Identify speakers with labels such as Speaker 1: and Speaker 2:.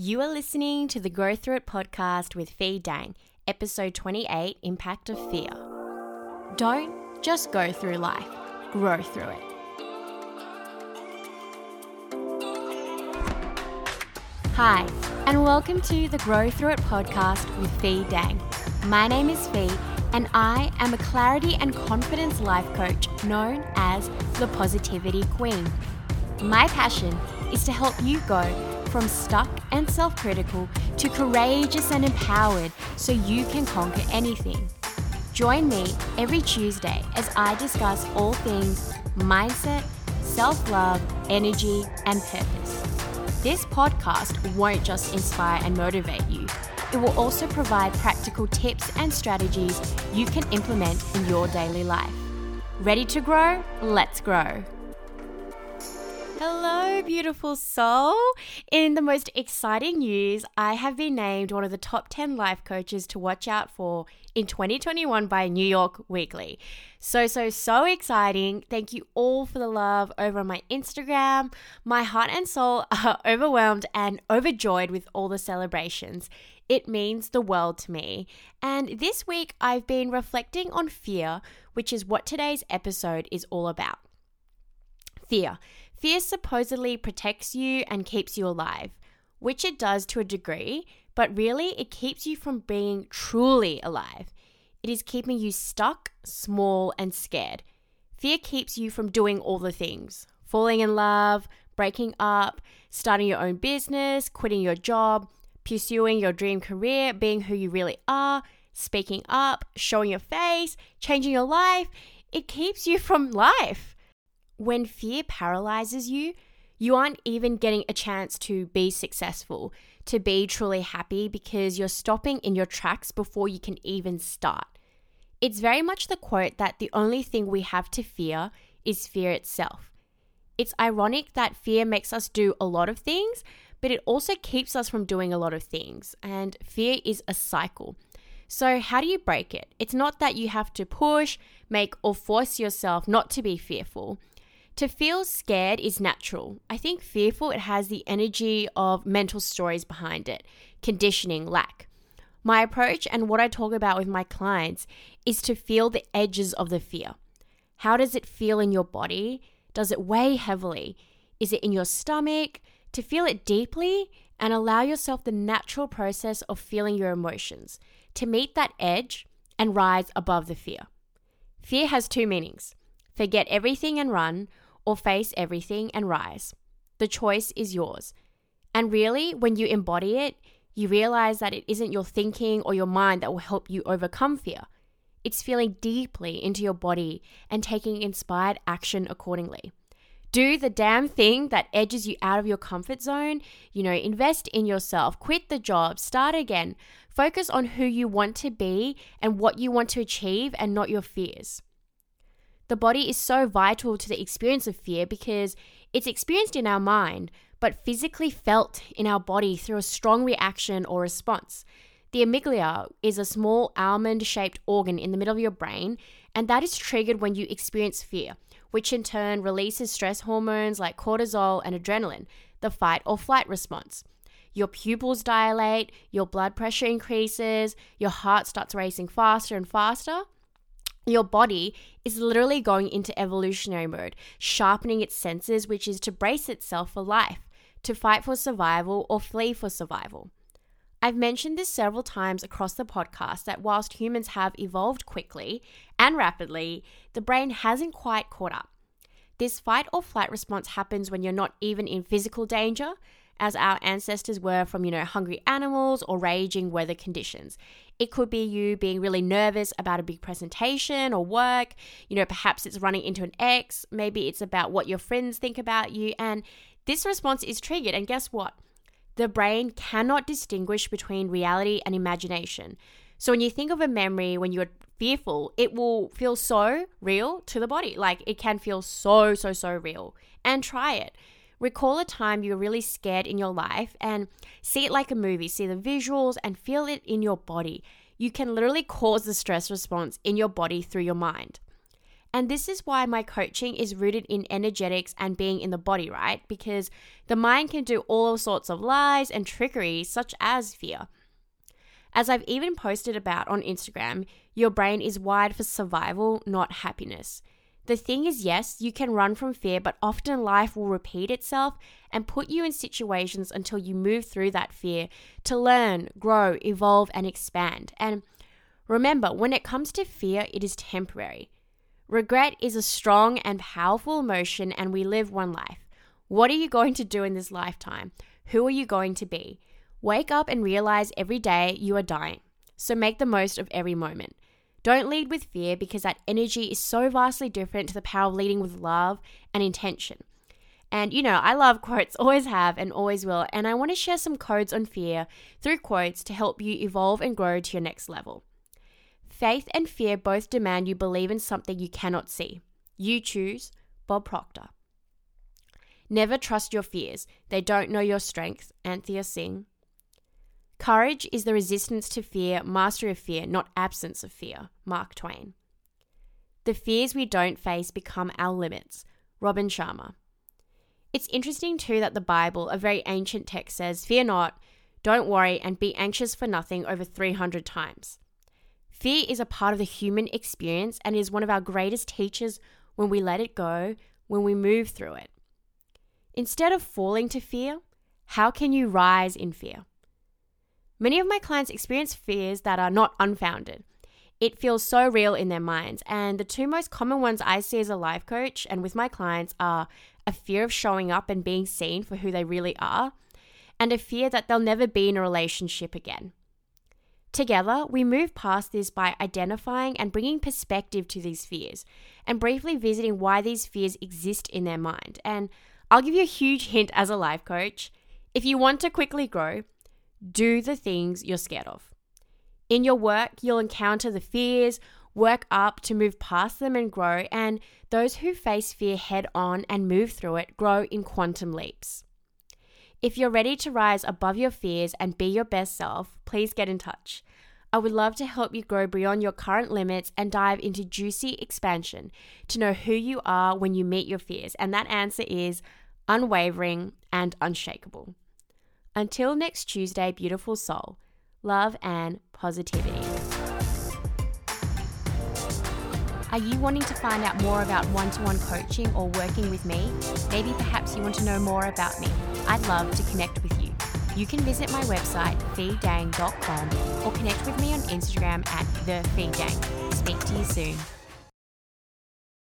Speaker 1: You are listening to the Grow Through It podcast with Fee Dang, episode 28 Impact of Fear. Don't just go through life, grow through it. Hi, and welcome to the Grow Through It podcast with Fee Dang. My name is Fee, and I am a clarity and confidence life coach known as the Positivity Queen. My passion is to help you go from stuck and self critical to courageous and empowered so you can conquer anything. Join me every Tuesday as I discuss all things mindset, self love, energy, and purpose. This podcast won't just inspire and motivate you, it will also provide practical tips and strategies you can implement in your daily life. Ready to grow? Let's grow. Hello, beautiful soul. In the most exciting news, I have been named one of the top 10 life coaches to watch out for in 2021 by New York Weekly. So, so, so exciting. Thank you all for the love over on my Instagram. My heart and soul are overwhelmed and overjoyed with all the celebrations. It means the world to me. And this week, I've been reflecting on fear, which is what today's episode is all about. Fear. Fear supposedly protects you and keeps you alive, which it does to a degree, but really it keeps you from being truly alive. It is keeping you stuck, small, and scared. Fear keeps you from doing all the things falling in love, breaking up, starting your own business, quitting your job, pursuing your dream career, being who you really are, speaking up, showing your face, changing your life. It keeps you from life. When fear paralyzes you, you aren't even getting a chance to be successful, to be truly happy because you're stopping in your tracks before you can even start. It's very much the quote that the only thing we have to fear is fear itself. It's ironic that fear makes us do a lot of things, but it also keeps us from doing a lot of things. And fear is a cycle. So, how do you break it? It's not that you have to push, make, or force yourself not to be fearful. To feel scared is natural. I think fearful, it has the energy of mental stories behind it, conditioning, lack. My approach and what I talk about with my clients is to feel the edges of the fear. How does it feel in your body? Does it weigh heavily? Is it in your stomach? To feel it deeply and allow yourself the natural process of feeling your emotions, to meet that edge and rise above the fear. Fear has two meanings forget everything and run, or face everything and rise. The choice is yours. And really, when you embody it, you realize that it isn't your thinking or your mind that will help you overcome fear. It's feeling deeply into your body and taking inspired action accordingly. Do the damn thing that edges you out of your comfort zone. You know, invest in yourself, quit the job, start again. Focus on who you want to be and what you want to achieve and not your fears. The body is so vital to the experience of fear because it's experienced in our mind, but physically felt in our body through a strong reaction or response. The amygdala is a small almond shaped organ in the middle of your brain, and that is triggered when you experience fear, which in turn releases stress hormones like cortisol and adrenaline, the fight or flight response. Your pupils dilate, your blood pressure increases, your heart starts racing faster and faster your body is literally going into evolutionary mode, sharpening its senses, which is to brace itself for life, to fight for survival or flee for survival. I've mentioned this several times across the podcast that whilst humans have evolved quickly and rapidly, the brain hasn't quite caught up. This fight or flight response happens when you're not even in physical danger, as our ancestors were from, you know, hungry animals or raging weather conditions. It could be you being really nervous about a big presentation or work. You know, perhaps it's running into an ex. Maybe it's about what your friends think about you. And this response is triggered. And guess what? The brain cannot distinguish between reality and imagination. So when you think of a memory when you're fearful, it will feel so real to the body. Like it can feel so, so, so real. And try it. Recall a time you were really scared in your life and see it like a movie. See the visuals and feel it in your body. You can literally cause the stress response in your body through your mind. And this is why my coaching is rooted in energetics and being in the body, right? Because the mind can do all sorts of lies and trickery, such as fear. As I've even posted about on Instagram, your brain is wired for survival, not happiness. The thing is, yes, you can run from fear, but often life will repeat itself and put you in situations until you move through that fear to learn, grow, evolve, and expand. And remember, when it comes to fear, it is temporary. Regret is a strong and powerful emotion, and we live one life. What are you going to do in this lifetime? Who are you going to be? Wake up and realize every day you are dying. So make the most of every moment. Don't lead with fear because that energy is so vastly different to the power of leading with love and intention. And you know, I love quotes, always have and always will. And I want to share some codes on fear through quotes to help you evolve and grow to your next level. Faith and fear both demand you believe in something you cannot see. You choose Bob Proctor. Never trust your fears. They don't know your strength. Athena Singh. Courage is the resistance to fear, mastery of fear, not absence of fear. Mark Twain. The fears we don't face become our limits. Robin Sharma. It's interesting too that the Bible, a very ancient text, says, Fear not, don't worry, and be anxious for nothing over 300 times. Fear is a part of the human experience and is one of our greatest teachers when we let it go, when we move through it. Instead of falling to fear, how can you rise in fear? Many of my clients experience fears that are not unfounded. It feels so real in their minds. And the two most common ones I see as a life coach and with my clients are a fear of showing up and being seen for who they really are, and a fear that they'll never be in a relationship again. Together, we move past this by identifying and bringing perspective to these fears and briefly visiting why these fears exist in their mind. And I'll give you a huge hint as a life coach. If you want to quickly grow, do the things you're scared of. In your work, you'll encounter the fears, work up to move past them and grow, and those who face fear head on and move through it grow in quantum leaps. If you're ready to rise above your fears and be your best self, please get in touch. I would love to help you grow beyond your current limits and dive into juicy expansion to know who you are when you meet your fears. And that answer is unwavering and unshakable. Until next Tuesday, beautiful soul, love and positivity. Are you wanting to find out more about one to one coaching or working with me? Maybe perhaps you want to know more about me. I'd love to connect with you. You can visit my website, feedang.com, or connect with me on Instagram at thefeedang. Speak to you soon.